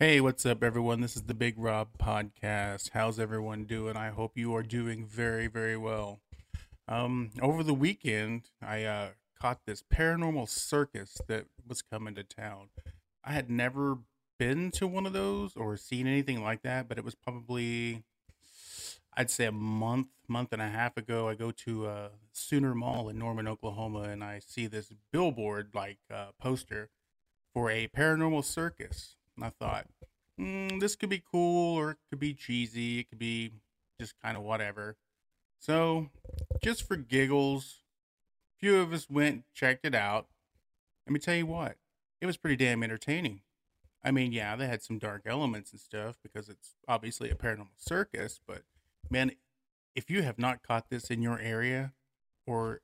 Hey, what's up, everyone? This is the Big Rob Podcast. How's everyone doing? I hope you are doing very, very well. Um, over the weekend, I uh, caught this paranormal circus that was coming to town. I had never been to one of those or seen anything like that, but it was probably, I'd say, a month, month and a half ago. I go to uh, Sooner Mall in Norman, Oklahoma, and I see this billboard like uh, poster for a paranormal circus. And I thought, mm, this could be cool or it could be cheesy. It could be just kind of whatever. So, just for giggles, a few of us went, checked it out. Let me tell you what, it was pretty damn entertaining. I mean, yeah, they had some dark elements and stuff because it's obviously a paranormal circus, but man, if you have not caught this in your area or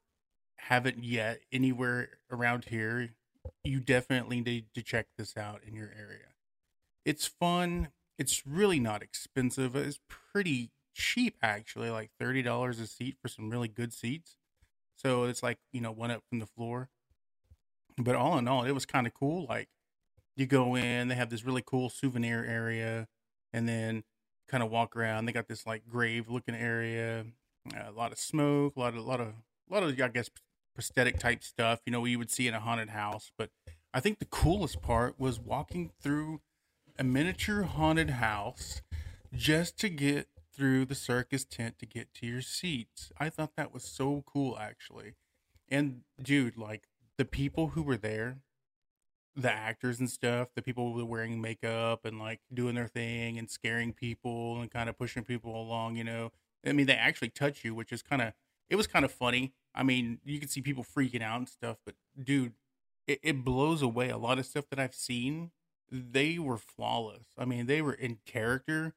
haven't yet anywhere around here, you definitely need to check this out in your area. It's fun. It's really not expensive. It's pretty cheap actually, like thirty dollars a seat for some really good seats. So it's like you know one up from the floor. But all in all, it was kind of cool. Like you go in, they have this really cool souvenir area, and then kind of walk around. They got this like grave looking area, uh, a lot of smoke, a lot of, a lot of, a lot of, I guess, prosthetic type stuff. You know, you would see in a haunted house. But I think the coolest part was walking through a miniature haunted house just to get through the circus tent to get to your seats. I thought that was so cool, actually. And dude, like the people who were there, the actors and stuff, the people who were wearing makeup and like doing their thing and scaring people and kind of pushing people along, you know. I mean, they actually touch you, which is kind of, it was kind of funny. I mean, you could see people freaking out and stuff, but dude, it, it blows away a lot of stuff that I've seen. They were flawless. I mean, they were in character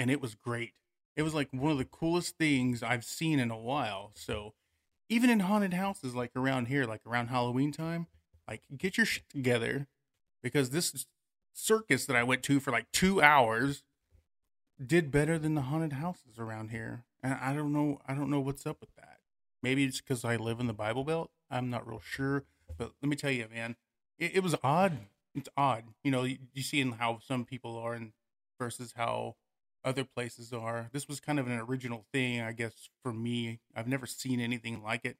and it was great. It was like one of the coolest things I've seen in a while. So, even in haunted houses like around here, like around Halloween time, like get your shit together because this circus that I went to for like two hours did better than the haunted houses around here. And I don't know, I don't know what's up with that. Maybe it's because I live in the Bible Belt. I'm not real sure, but let me tell you, man, it, it was odd. It's odd, you know. You, you see in how some people are, and versus how other places are. This was kind of an original thing, I guess, for me. I've never seen anything like it.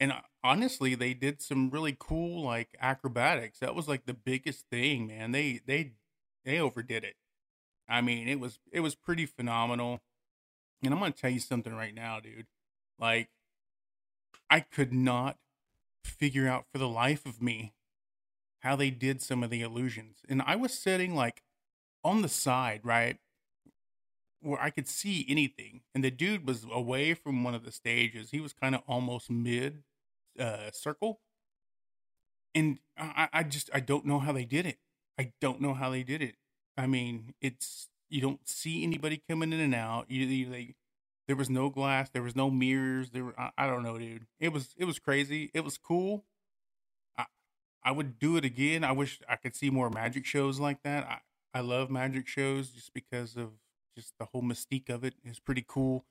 And uh, honestly, they did some really cool like acrobatics. That was like the biggest thing, man. They they they overdid it. I mean, it was it was pretty phenomenal. And I'm going to tell you something right now, dude. Like I could not figure out for the life of me how they did some of the illusions. And I was sitting like on the side, right? where I could see anything. And the dude was away from one of the stages. He was kind of almost mid uh, circle. And I, I just I don't know how they did it. I don't know how they did it. I mean, it's you don't see anybody coming in and out. You, you they there was no glass, there was no mirrors. There were, I, I don't know, dude. It was it was crazy. It was cool. I would do it again. I wish I could see more magic shows like that. I I love magic shows just because of just the whole mystique of it. it is pretty cool.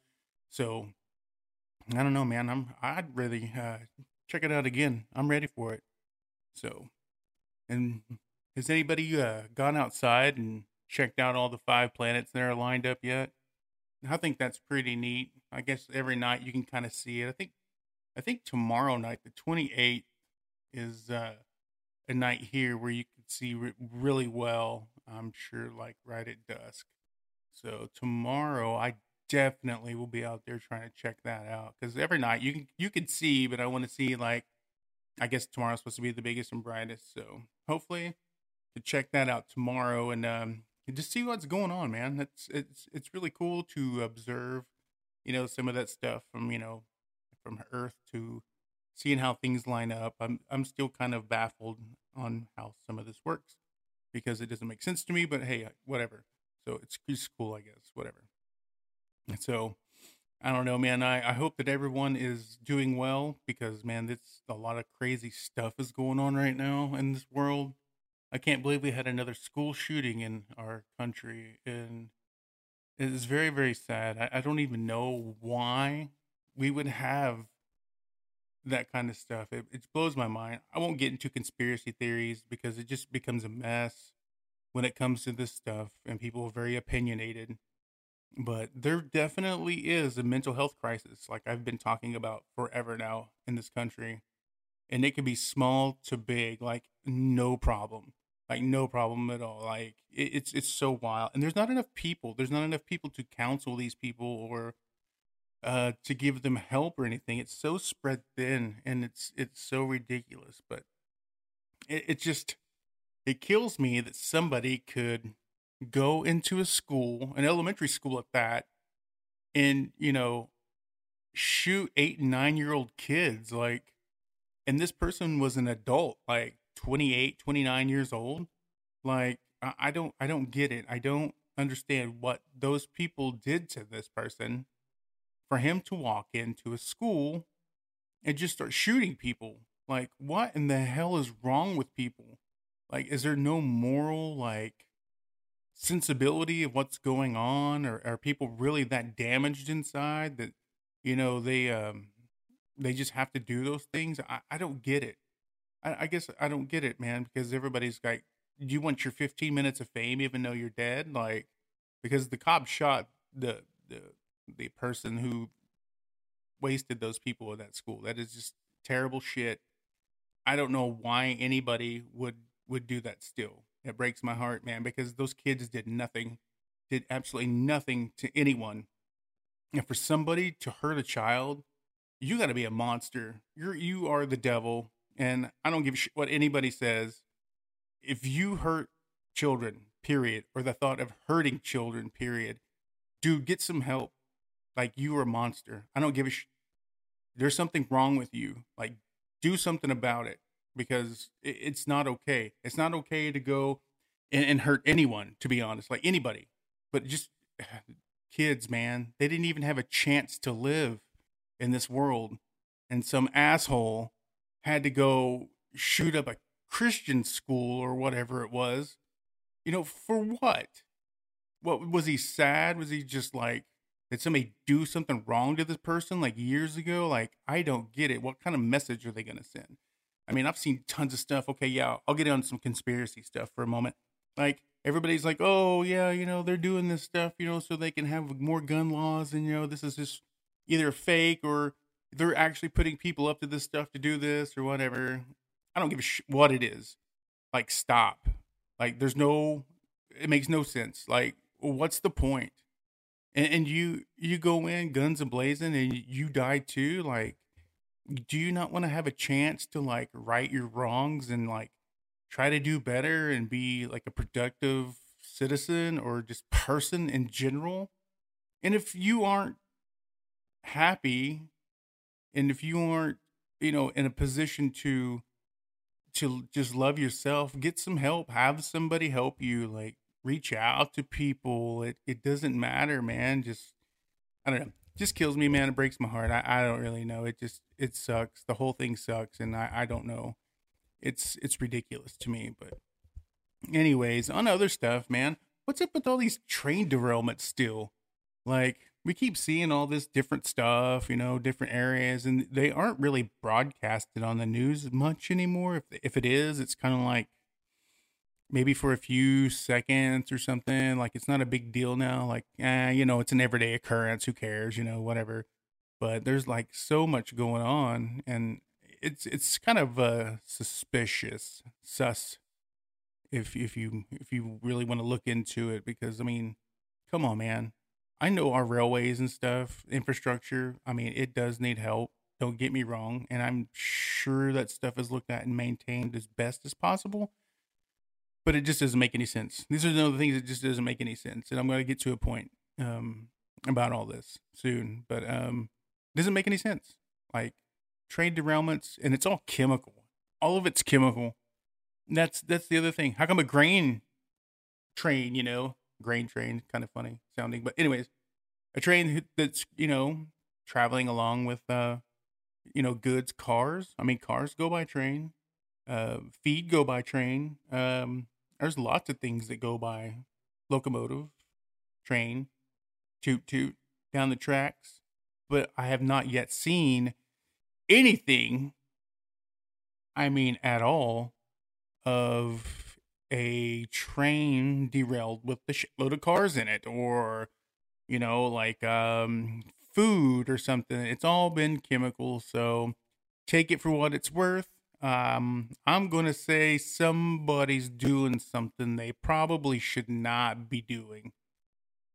So I don't know, man. I'm I'd really uh, check it out again. I'm ready for it. So, and has anybody uh, gone outside and checked out all the five planets that are lined up yet? I think that's pretty neat. I guess every night you can kind of see it. I think I think tomorrow night, the 28th, is uh, a night here where you can see re- really well. I'm sure, like right at dusk. So tomorrow, I definitely will be out there trying to check that out because every night you can you can see, but I want to see like I guess tomorrow's supposed to be the biggest and brightest. So hopefully to check that out tomorrow and um just see what's going on, man. It's it's it's really cool to observe, you know, some of that stuff from you know from Earth to seeing how things line up. I'm I'm still kind of baffled on how some of this works because it doesn't make sense to me. But hey, whatever. So it's just cool, I guess, whatever. And so I don't know, man. I, I hope that everyone is doing well because, man, this a lot of crazy stuff is going on right now in this world. I can't believe we had another school shooting in our country, and it is very, very sad. I, I don't even know why we would have that kind of stuff. It, it blows my mind. I won't get into conspiracy theories because it just becomes a mess when it comes to this stuff, and people are very opinionated. But there definitely is a mental health crisis, like I've been talking about forever now in this country. And it can be small to big, like no problem like no problem at all like it, it's it's so wild and there's not enough people there's not enough people to counsel these people or uh to give them help or anything it's so spread thin and it's it's so ridiculous but it, it just it kills me that somebody could go into a school an elementary school at that and you know shoot eight and nine year old kids like and this person was an adult like 28, 29 years old. Like I, I don't I don't get it. I don't understand what those people did to this person for him to walk into a school and just start shooting people. Like what in the hell is wrong with people? Like is there no moral like sensibility of what's going on or are people really that damaged inside that you know they um they just have to do those things i, I don't get it I, I guess I don't get it, man, because everybody's like, do you want your 15 minutes of fame even though you're dead? Like, because the cop shot the the the person who wasted those people at that school. That is just terrible shit. I don't know why anybody would would do that still. It breaks my heart, man, because those kids did nothing, did absolutely nothing to anyone. And for somebody to hurt a child, you got to be a monster. You're you are the devil and I don't give a shit what anybody says. If you hurt children, period, or the thought of hurting children, period, dude, get some help. Like you are a monster. I don't give a shit. There's something wrong with you. Like do something about it because it's not okay. It's not okay to go and, and hurt anyone, to be honest, like anybody. But just kids, man, they didn't even have a chance to live in this world. And some asshole had to go shoot up a Christian school or whatever it was. You know, for what? What was he sad? Was he just like, did somebody do something wrong to this person like years ago? Like, I don't get it. What kind of message are they going to send? I mean, I've seen tons of stuff. Okay, yeah, I'll get on some conspiracy stuff for a moment. Like, everybody's like, oh, yeah, you know, they're doing this stuff, you know, so they can have more gun laws. And, you know, this is just either fake or they're actually putting people up to this stuff to do this or whatever. I don't give a sh- what it is. Like, stop. Like, there's no, it makes no sense. Like, what's the point? And, and you you go in guns a blazing and you die too. Like, do you not want to have a chance to like right your wrongs and like try to do better and be like a productive citizen or just person in general? And if you aren't happy and if you aren't you know in a position to to just love yourself get some help have somebody help you like reach out to people it it doesn't matter man just i don't know just kills me man it breaks my heart i, I don't really know it just it sucks the whole thing sucks and i i don't know it's it's ridiculous to me but anyways on other stuff man what's up with all these train derailments still like we keep seeing all this different stuff, you know, different areas, and they aren't really broadcasted on the news much anymore. If if it is, it's kind of like maybe for a few seconds or something. Like it's not a big deal now. Like, eh, you know, it's an everyday occurrence. Who cares? You know, whatever. But there's like so much going on, and it's it's kind of uh, suspicious, sus. If if you if you really want to look into it, because I mean, come on, man I know our railways and stuff, infrastructure, I mean, it does need help. Don't get me wrong. And I'm sure that stuff is looked at and maintained as best as possible. But it just doesn't make any sense. These are the things that just doesn't make any sense. And I'm going to get to a point um, about all this soon. But um, it doesn't make any sense. Like train derailments, and it's all chemical. All of it's chemical. that's that's the other thing. How come a grain train, you know, grain train, kind of funny sounding. But anyways, a train that's you know traveling along with uh you know goods, cars. I mean, cars go by train. Uh, feed go by train. Um, there's lots of things that go by locomotive, train, toot toot down the tracks. But I have not yet seen anything. I mean, at all, of a train derailed with a shitload of cars in it, or you know, like um, food or something. It's all been chemical, so take it for what it's worth. Um, I'm gonna say somebody's doing something they probably should not be doing,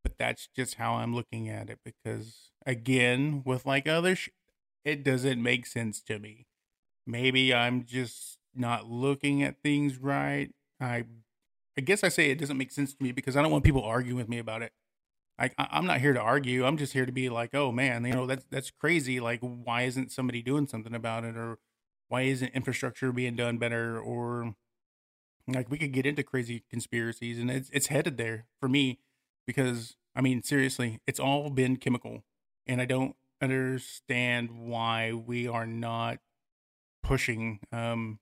but that's just how I'm looking at it. Because again, with like other, sh- it doesn't make sense to me. Maybe I'm just not looking at things right. I, I guess I say it doesn't make sense to me because I don't want people arguing with me about it. I, I'm not here to argue. I'm just here to be like, oh man, you know that's that's crazy. Like, why isn't somebody doing something about it, or why isn't infrastructure being done better, or like we could get into crazy conspiracies, and it's it's headed there for me because I mean seriously, it's all been chemical, and I don't understand why we are not pushing um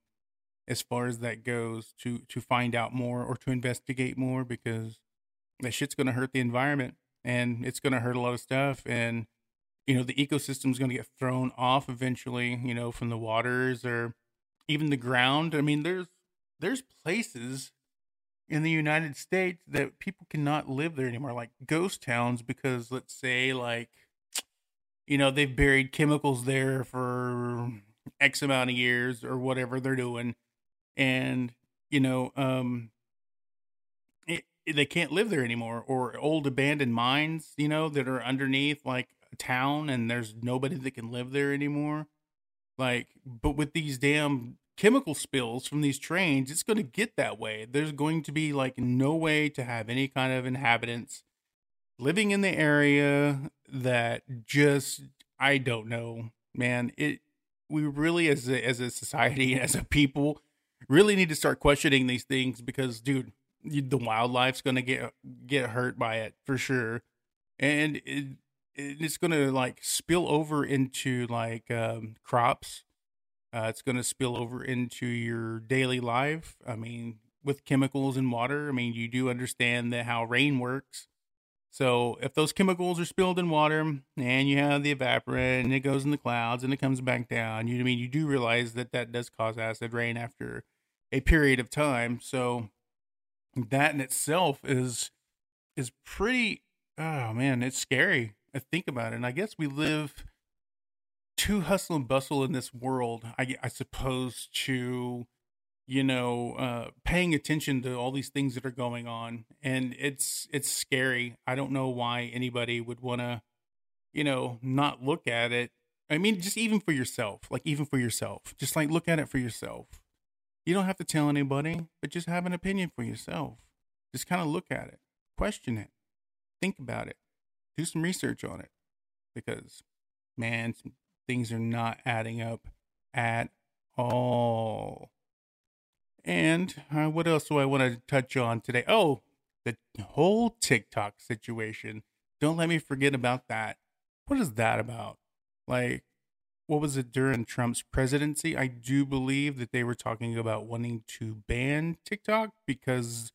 as far as that goes to to find out more or to investigate more because that shit's going to hurt the environment and it's going to hurt a lot of stuff and you know the ecosystem is going to get thrown off eventually you know from the waters or even the ground. I mean there's there's places in the united states that people cannot live there anymore like ghost towns because let's say like you know they've buried chemicals there for x amount of years or whatever they're doing. And you know um they can't live there anymore or old abandoned mines you know that are underneath like town and there's nobody that can live there anymore like but with these damn chemical spills from these trains it's going to get that way. There's going to be like no way to have any kind of inhabitants living in the area that just i don't know man. It we really as a, as a society as a people really need to start questioning these things because dude the wildlife's going to get get hurt by it for sure. And it, it's going to like spill over into like um, crops. Uh, it's going to spill over into your daily life. I mean with chemicals and water i mean you do understand that how rain works. So if those chemicals are spilled in water and you have the evaporant and it goes in the clouds and it comes back down you I mean you do realize that that does cause acid rain after a period of time. So that in itself is is pretty oh man it's scary think about it and i guess we live too hustle and bustle in this world i, I suppose to you know uh paying attention to all these things that are going on and it's it's scary. I don't know why anybody would want to you know not look at it. I mean just even for yourself like even for yourself just like look at it for yourself. You don't have to tell anybody, but just have an opinion for yourself. Just kind of look at it, question it, think about it, do some research on it because, man, things are not adding up at all. And uh, what else do I want to touch on today? Oh, the whole TikTok situation. Don't let me forget about that. What is that about? Like, what was it during Trump's presidency? I do believe that they were talking about wanting to ban TikTok because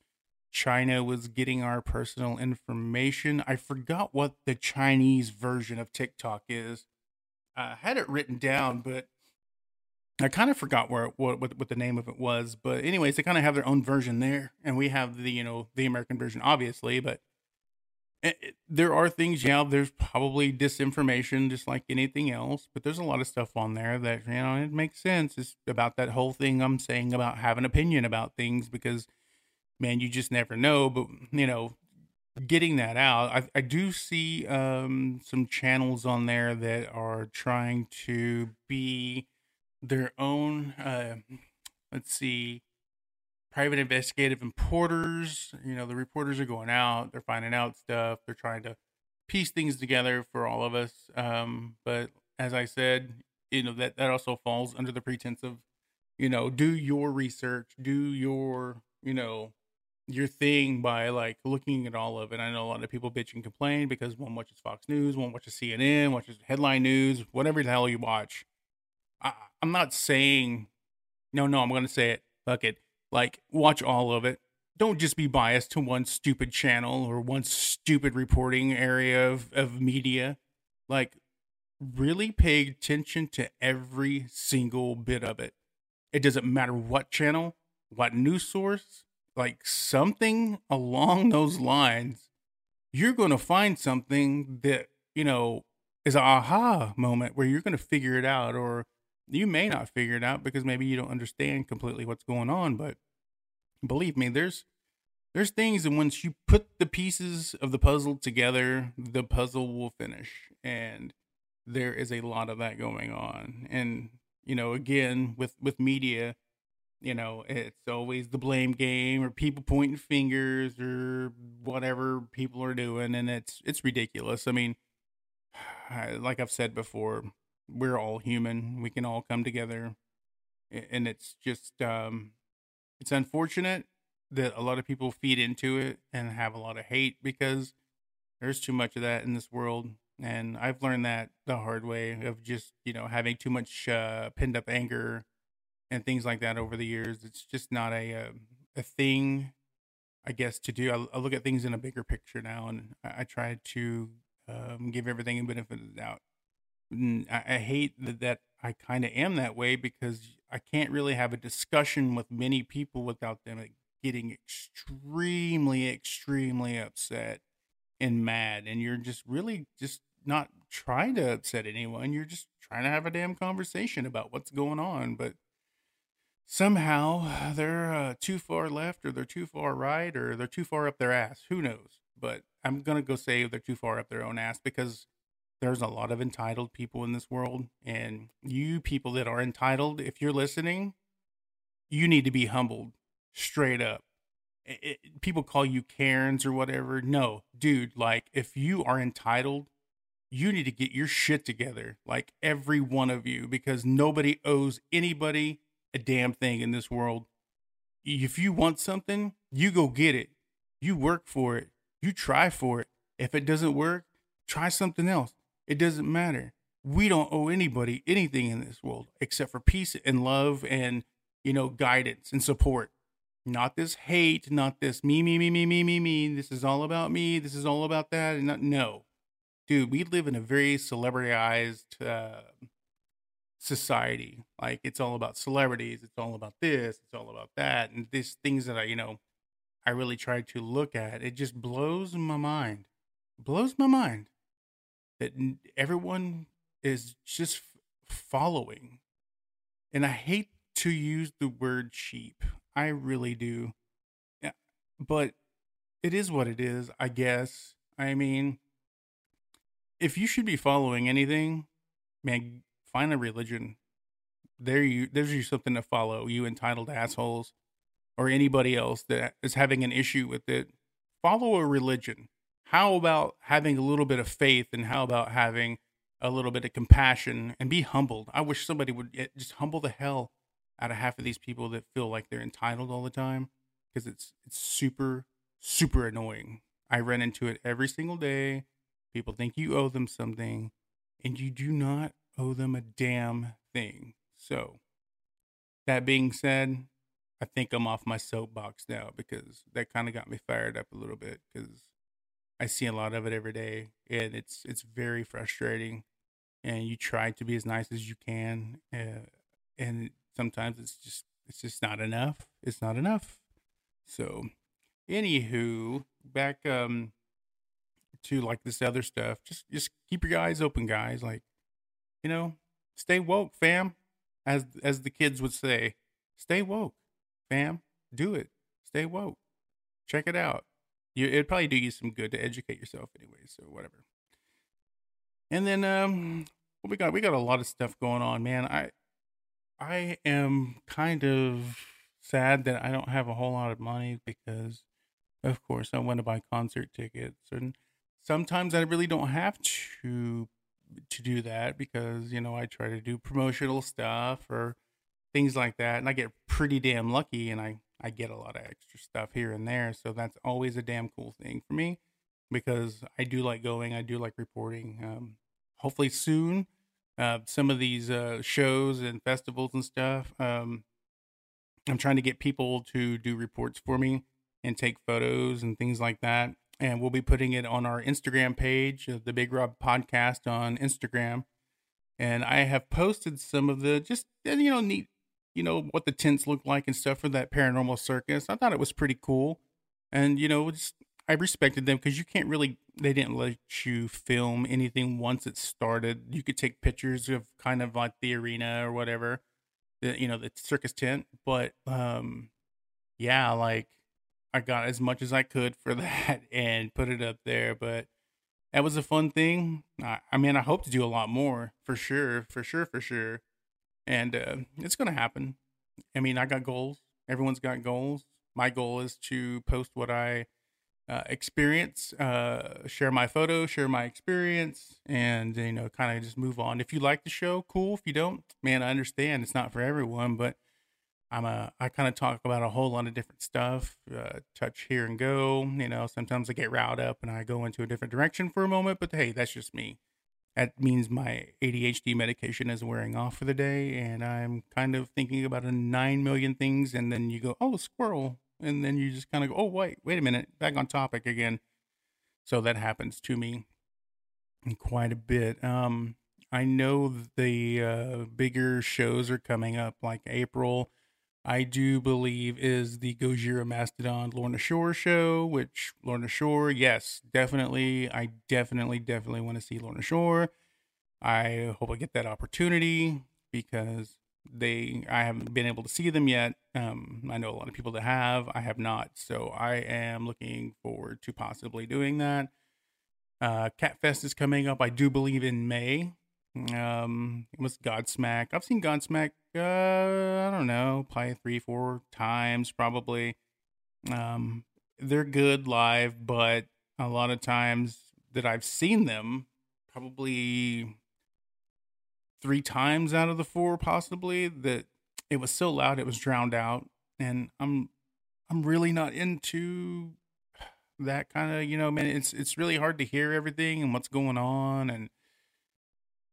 China was getting our personal information. I forgot what the Chinese version of TikTok is. I had it written down, but I kind of forgot where what, what what the name of it was. But anyways, they kind of have their own version there, and we have the you know the American version, obviously. But Eh, eh, there are things, yeah, there's probably disinformation just like anything else, but there's a lot of stuff on there that, you know, it makes sense. It's about that whole thing I'm saying about having opinion about things because, man, you just never know. But, you know, getting that out, I, I do see um, some channels on there that are trying to be their own, uh, let's see, private investigative reporters. You know, the reporters are going out, they're finding out stuff, they're trying to piece things together for all of us. Um, but as I said, you know, that, that also falls under the pretense of, you know, do your research, do your, you know, your thing by like looking at all of it. I know a lot of people bitch and complain because one watches Fox News, one watches CNN, watches headline news, whatever the hell you watch. I, I'm not saying, no, no, I'm going to say it. Fuck it. Like, watch all of it. Don't just be biased to one stupid channel or one stupid reporting area of, of media. Like, really pay attention to every single bit of it. It doesn't matter what channel, what news source, like something along those lines, you're going to find something that, you know, is a aha moment where you're going to figure it out or you may not figure it out because maybe you don't understand completely what's going on, but believe me, there's there's things and once you put the pieces of the puzzle together, the puzzle will finish. And there is a lot of that going on. And, you know, again, with with media, you know, it's always the blame game or people pointing fingers or whatever people are doing and it's it's ridiculous. I mean, like I've said before, we're all human. We can all come together and it's just um it's unfortunate that a lot of people feed into it and have a lot of hate because there's too much of that in this world and I've learned that the hard way of just you know having too much uh, pinned up anger and things like that over the years. It's just not a a, uh, a thing, I guess, to do. I, I, look at things in a bigger picture now, and I, I try to um, give everything a benefit of the doubt. I, I hate that, that I kind of am that way because I can't really have a discussion with many people without them getting extremely, extremely upset and mad and you're just really just not trying to upset anyone you're just trying to have a damn conversation about what's going on but somehow they're uh, too far left or they're too far right or they're too far up their ass. Who knows? But i'm gonna go say they're too far up their own ass because there's a lot of entitled people in this world. And you people that are entitled if you're listening you need to be humbled straight up. It, people call you Karens or whatever. No, dude, like if you are entitled, you need to get your shit together, like every one of you, because nobody owes anybody a damn thing in this world. If you want something, you go get it. You work for it. You try for it. If it doesn't work, try something else. It doesn't matter. We don't owe anybody anything in this world except for peace and love and, you know, guidance and support. Not this hate, not this me, me, me, me, me, me, me. This is all about me. This is all about that. And not, no, dude, we live in a very celebrityized uh, society. Like it's all about celebrities. It's all about this. It's all about that. And these things that I, you know, I really try to look at. It just blows my mind. Blows my mind that everyone is just following. And I hate to use the word sheep. I really do. But it is what it is, I guess. I mean, if you should be following anything, man, find a religion. There you there's you something to follow, you entitled assholes or anybody else that is having an issue with it. Follow a religion. How about having a little bit of faith and how about having a little bit of compassion and be humbled? I wish somebody would eh, just humble the hell out of half of these people that feel like they're entitled all the time because it's it's super super annoying. I run into it every single day. People think you owe them something and you do not owe them a damn thing. So, that being said, I think I'm off my soapbox now because that kind of got me fired up a little bit because I see a lot of it every day and it's it's very frustrating and you try to be as nice as you can uh, and sometimes it's just it's just not enough. It's not enough. So, anywho, back um to like this other stuff. Just just keep your eyes open, guys. Like, you know, stay woke, fam. As as the kids would say, stay woke, fam. Do it. Stay woke. Check it out. You it'd probably do you some good to educate yourself anyway, so whatever. And then um we got we got a lot of stuff going on, man. I I am kind of sad that I don't have a whole lot of money because, of course, I want to buy concert tickets, and sometimes I really don't have to to do that because you know I try to do promotional stuff or things like that, and I get pretty damn lucky, and I I get a lot of extra stuff here and there, so that's always a damn cool thing for me because I do like going, I do like reporting. Um, hopefully soon uh, some of these uh, shows and festivals and stuff. Um, I'm trying to get people to do reports for me and take photos and things like that. And we'll be putting it on our Instagram page, uh, the Big Rob Podcast on Instagram. And I have posted some of the just you know neat you know, what the tents look like and stuff for that paranormal circus. I thought it was pretty cool. And, you know, just, I respected them because you can't really, they didn't let you film anything once it started. You could take pictures of kind of like the arena or whatever, the, you know, the circus tent. But, um, yeah, like I got as much as I could for that and put it up there. But that was a fun thing. I, I mean, I hope to do a lot more for sure, for sure, for sure. And uh, it's going to happen. I mean, I got goals. Everyone's got goals. My goal is to post what I uh, experience, uh, share my photos, share my experience, and you know, kind of just move on. If you like the show, cool. If you don't, man, I understand it's not for everyone, but I'm a I kind of talk about a whole lot of different stuff, uh, touch here and go. You know, sometimes I get riled up and I go into a different direction for a moment, but hey, that's just me. That means my ADHD medication is wearing off for the day, and I'm kind of thinking about a nine million things, and then you go, oh, squirrel, and then you just kind of go, oh, wait, wait a minute, back on topic again. So that happens to me quite a bit. Um, I know the uh, bigger shows are coming up, like April I do believe is the Gojira Mastodon Lorna Shore show, which Lorna Shore, yes, definitely. I definitely, definitely want to see Lorna Shore. I hope I get that opportunity because they I haven't been able to see them yet. Um, I know a lot of people that have. I have not. So I am looking forward to possibly doing that. Uh, Catfest is coming up, I do believe, in May. Um, it was Godsmack. I've seen Godsmack. Uh, I don't know, probably three, four times, probably. Um, they're good live, but a lot of times that I've seen them, probably three times out of the four, possibly that it was so loud it was drowned out, and I'm I'm really not into that kind of you know man it's it's really hard to hear everything and what's going on and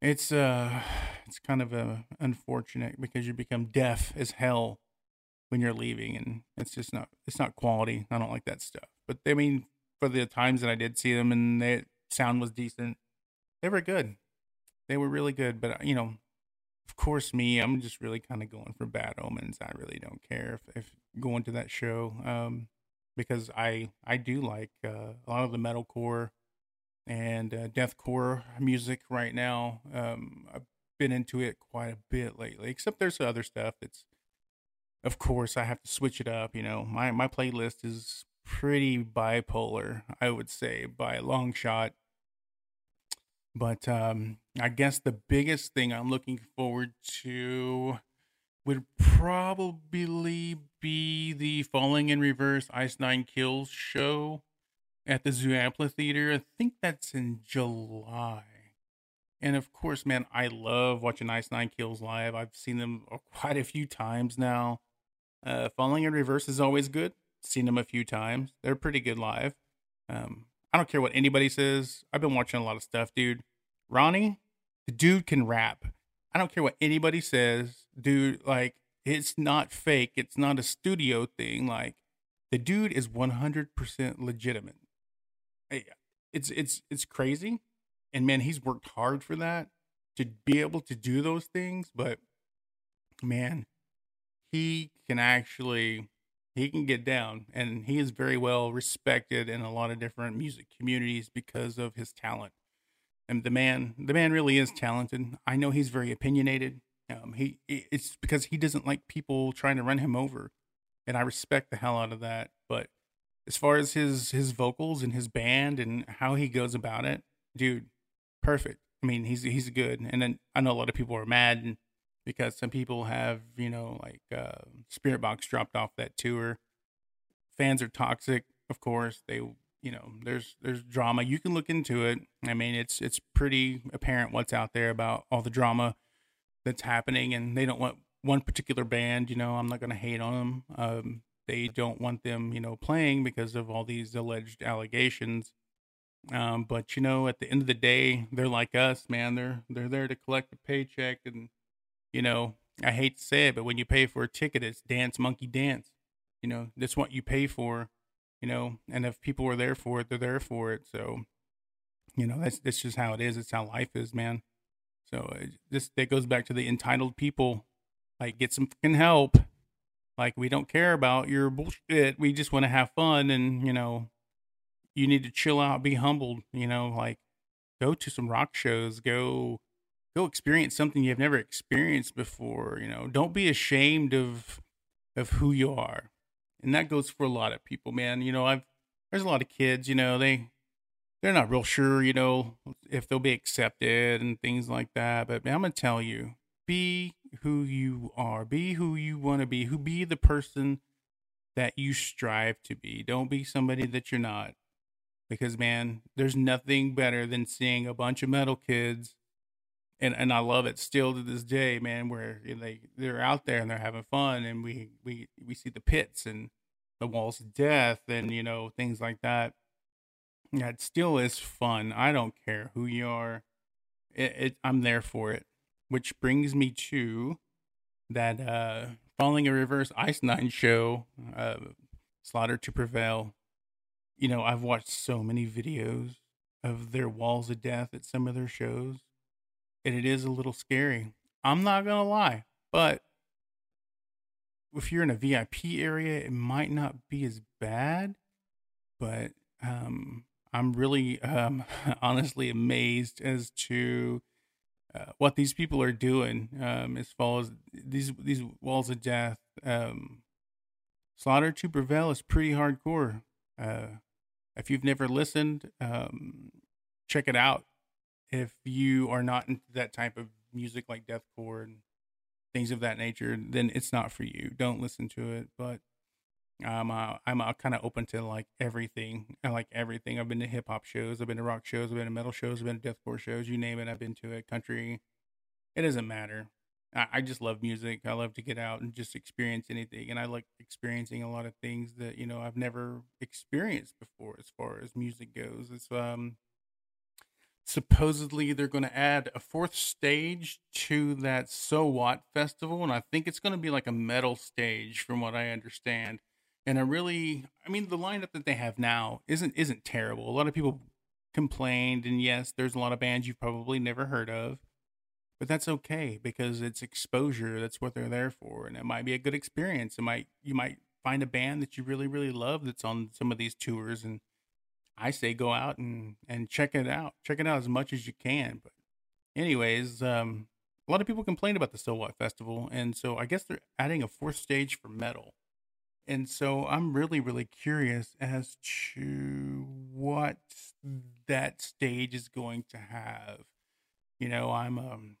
it's uh it's kind of uh, unfortunate because you become deaf as hell when you're leaving and it's just not it's not quality i don't like that stuff. But i mean for the times that i did see them and the sound was decent they were good. They were really good but uh, you know of course me i'm just really kind of going for bad omens. I really don't care if, if going to that show um because i i do like uh, a lot of the metalcore and uh, deathcore music right now. Um, I've been into it quite a bit lately, except there's other stuff that's, of course, I have to switch it up. You know, my my playlist is pretty bipolar, I would say, by a long shot. But um, I guess the biggest thing I'm looking forward to would probably be the Falling in Reverse Ice Nine Kills show at the Zoo Amphitheater. I think that's in July. And of course, man, I love watching Ice Nine Kills live. I've seen them quite a few times now. Uh, Falling in Reverse is always good. Seen them a few times. They're pretty good live. Um, I don't care what anybody says. I've been watching a lot of stuff, dude. Ronnie, the dude can rap. I don't care what anybody says, dude. Like, it's not fake. It's not a studio thing. Like, the dude is 100% legitimate it's it's it's crazy, and man, he's worked hard for that to be able to do those things. But man, he can actually he can get down, and he is very well respected in a lot of different music communities because of his talent. And the man, the man really is talented. I know he's very opinionated. Um, he it's because he doesn't like people trying to run him over, and I respect the hell out of that. But as far as his his vocals and his band and how he goes about it, dude, perfect. I mean, he's he's good. And then I know a lot of people are mad because some people have you know like uh, Spiritbox dropped off that tour. Fans are toxic, of course. They you know there's there's drama. You can look into it. I mean, it's it's pretty apparent what's out there about all the drama that's happening, and they don't want one particular band. You know, I'm not gonna hate on them. Um, they don't want them, you know, playing because of all these alleged allegations. Um, but you know, at the end of the day, they're like us, man. They're they're there to collect a paycheck, and you know, I hate to say it, but when you pay for a ticket, it's dance monkey dance. You know, that's what you pay for. You know, and if people are there for it, they're there for it. So, you know, that's that's just how it is. It's how life is, man. So it, this that goes back to the entitled people Like, get some fucking help. Like, we don't care about your bullshit. We just want to have fun. And, you know, you need to chill out, be humbled, you know, like go to some rock shows, go go experience something you've never experienced before, you know. Don't be ashamed of of who you are. And that goes for a lot of people, man. You know, I've there's a lot of kids, you know, they they're not real sure, you know, if they'll be accepted and things like that. But man, I'm gonna tell you, be who you are, be who you want to be, who be the person that you strive to be. Don't be somebody that you're not because man, there's nothing better than seeing a bunch of metal kids and and I love it still to this day, man, where they they're out there and they're having fun and we we we see the pits and the walls of death and you know things like that. Yeah, it still is fun. I don't care who you are. It, it I'm there for it. Which brings me to that uh Falling in Reverse Ice Nine show, uh Slaughter to Prevail you know, I've watched so many videos of their walls of death at some of their shows, and it is a little scary. I'm not gonna lie, but if you're in a VIP area, it might not be as bad. But um, I'm really, um, honestly amazed as to uh, what these people are doing um, as far as these these walls of death. Um, Slaughter to Prevail is pretty hardcore. Uh, if you've never listened, um, check it out. If you are not into that type of music like deathcore and things of that nature, then it's not for you. Don't listen to it. But um, uh, I'm uh, kind of open to like everything. I like everything. I've been to hip hop shows. I've been to rock shows. I've been to metal shows. I've been to deathcore shows. You name it, I've been to it. Country. It doesn't matter. I, I just love music. I love to get out and just experience anything. And I like experiencing a lot of things that, you know, I've never experienced before as far as music goes. It's, um, supposedly they're going to add a fourth stage to that So What festival. And I think it's going to be like a metal stage from what I understand. And I really, I mean, the lineup that they have now isn't, isn't terrible. A lot of people complained and yes, there's a lot of bands you've probably never heard of but that's okay because it's exposure. That's what they're there for and it might be a good experience. It might you might find a band that you really really love that's on some of these tours and i say go out and and check it out. Check it out as much as you can. But anyways um a lot of people complain about the so what festival and so i guess they're adding a fourth stage for metal and so i'm really really curious as to what that stage is going to have you know i'm um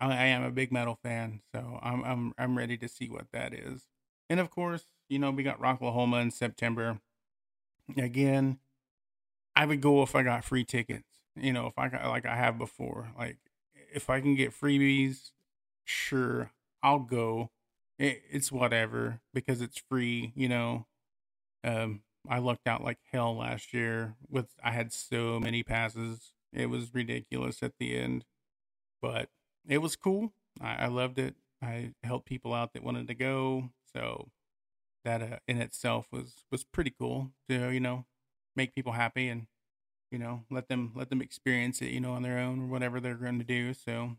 I, am a big metal fan, so I'm I'm I'm ready to see what that is. And of course, you know, we got Rocklahoma in September. Again, I would go if I got free tickets. You know, if I got like I have before. Like if I can get freebies, sure, I'll go. It, it's whatever because it's free, you know. Um I lucked out like hell last year with I had so many passes. It was ridiculous at the end. But it was cool. I, I loved it. I helped people out that wanted to go. So that uh, in itself was was pretty cool to you know make people happy and you know let them let them experience it you know on their own or whatever they're going to do. So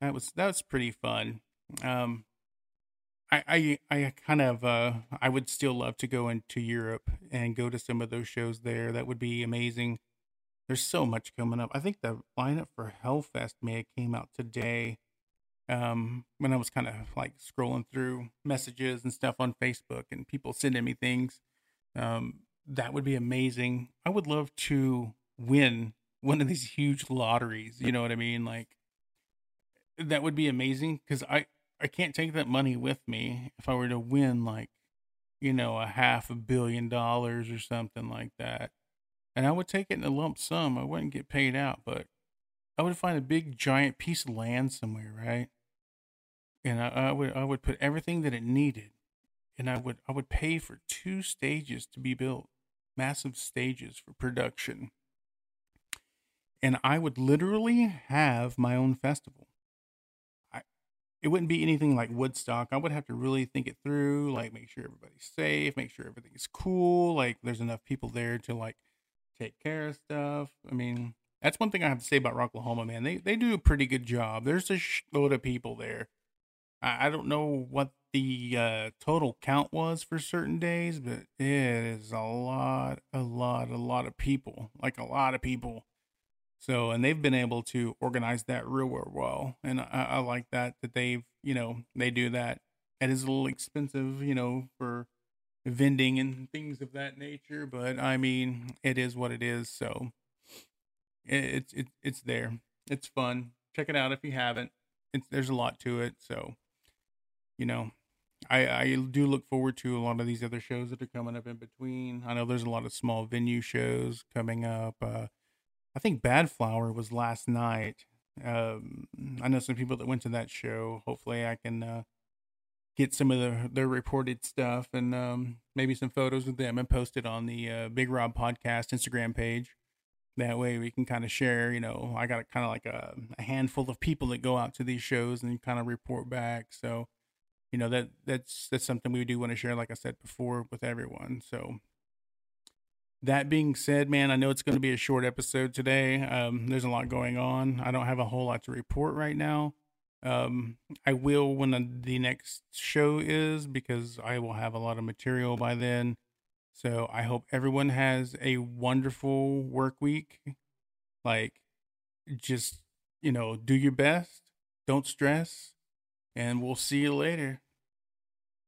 that was that was pretty fun. Um, I I kind of uh I would still love to go into Europe and go to some of those shows there. That would be amazing. There's so much coming up. I think the lineup for Hellfest may have came out today. Um, when I was kind of like scrolling through messages and stuff on Facebook and people sending me things. Um, that would be amazing. I would love to win one of these huge lotteries. You know what I mean? Like that would be amazing because I I can't take that money with me if I were to win like you know a half a billion dollars or something like that and I would take it in a lump sum. I wouldn't get paid out, but I would find a big giant piece of land somewhere, right? And I, I would I would put everything that it needed, and I would I would pay for two stages to be built, massive stages for production. And I would literally have my own festival. It wouldn't be anything like Woodstock. I would have to really think it through, like make sure everybody's safe, make sure everything's cool, like there's enough people there to like take care of stuff. I mean, that's one thing I have to say about Rocklahoma, man. They they do a pretty good job. There's a load of people there. I, I don't know what the uh, total count was for certain days, but it is a lot, a lot, a lot of people, like a lot of people. So, and they've been able to organize that real, well. And I, I like that, that they've, you know, they do that. It is a little expensive, you know, for vending and things of that nature, but I mean, it is what it is. So it's, it, it's there. It's fun. Check it out if you haven't. It's, there's a lot to it. So, you know, I, I do look forward to a lot of these other shows that are coming up in between. I know there's a lot of small venue shows coming up. Uh, I think Badflower was last night. Um, I know some people that went to that show. Hopefully, I can uh, get some of the, their reported stuff and um, maybe some photos of them and post it on the uh, Big Rob Podcast Instagram page. That way, we can kind of share. You know, I got kind of like a, a handful of people that go out to these shows and kind of report back. So you know that that's that's something we do want to share like i said before with everyone so that being said man i know it's going to be a short episode today. Um, there's a lot going on. I don't have a whole lot to report right now. Um, i will when the, the next show is because i will have a lot of material by then. So i hope everyone has a wonderful work week. Like just you know do your best don't stress and we'll see you later